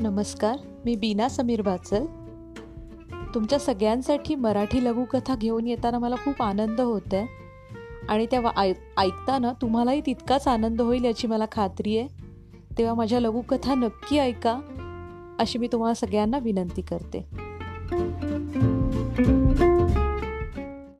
नमस्कार मी बीना समीर बाचल. तुमच्या सगळ्यांसाठी मराठी लघुकथा घेऊन येताना मला खूप आनंद होत आहे आणि त्या वा- ऐकताना तुम्हालाही तितकाच आनंद होईल याची मला खात्री आहे. तेव्हा माझ्या लघुकथा नक्की ऐका अशी मी तुम्हाला सगळ्यांना विनंती करते.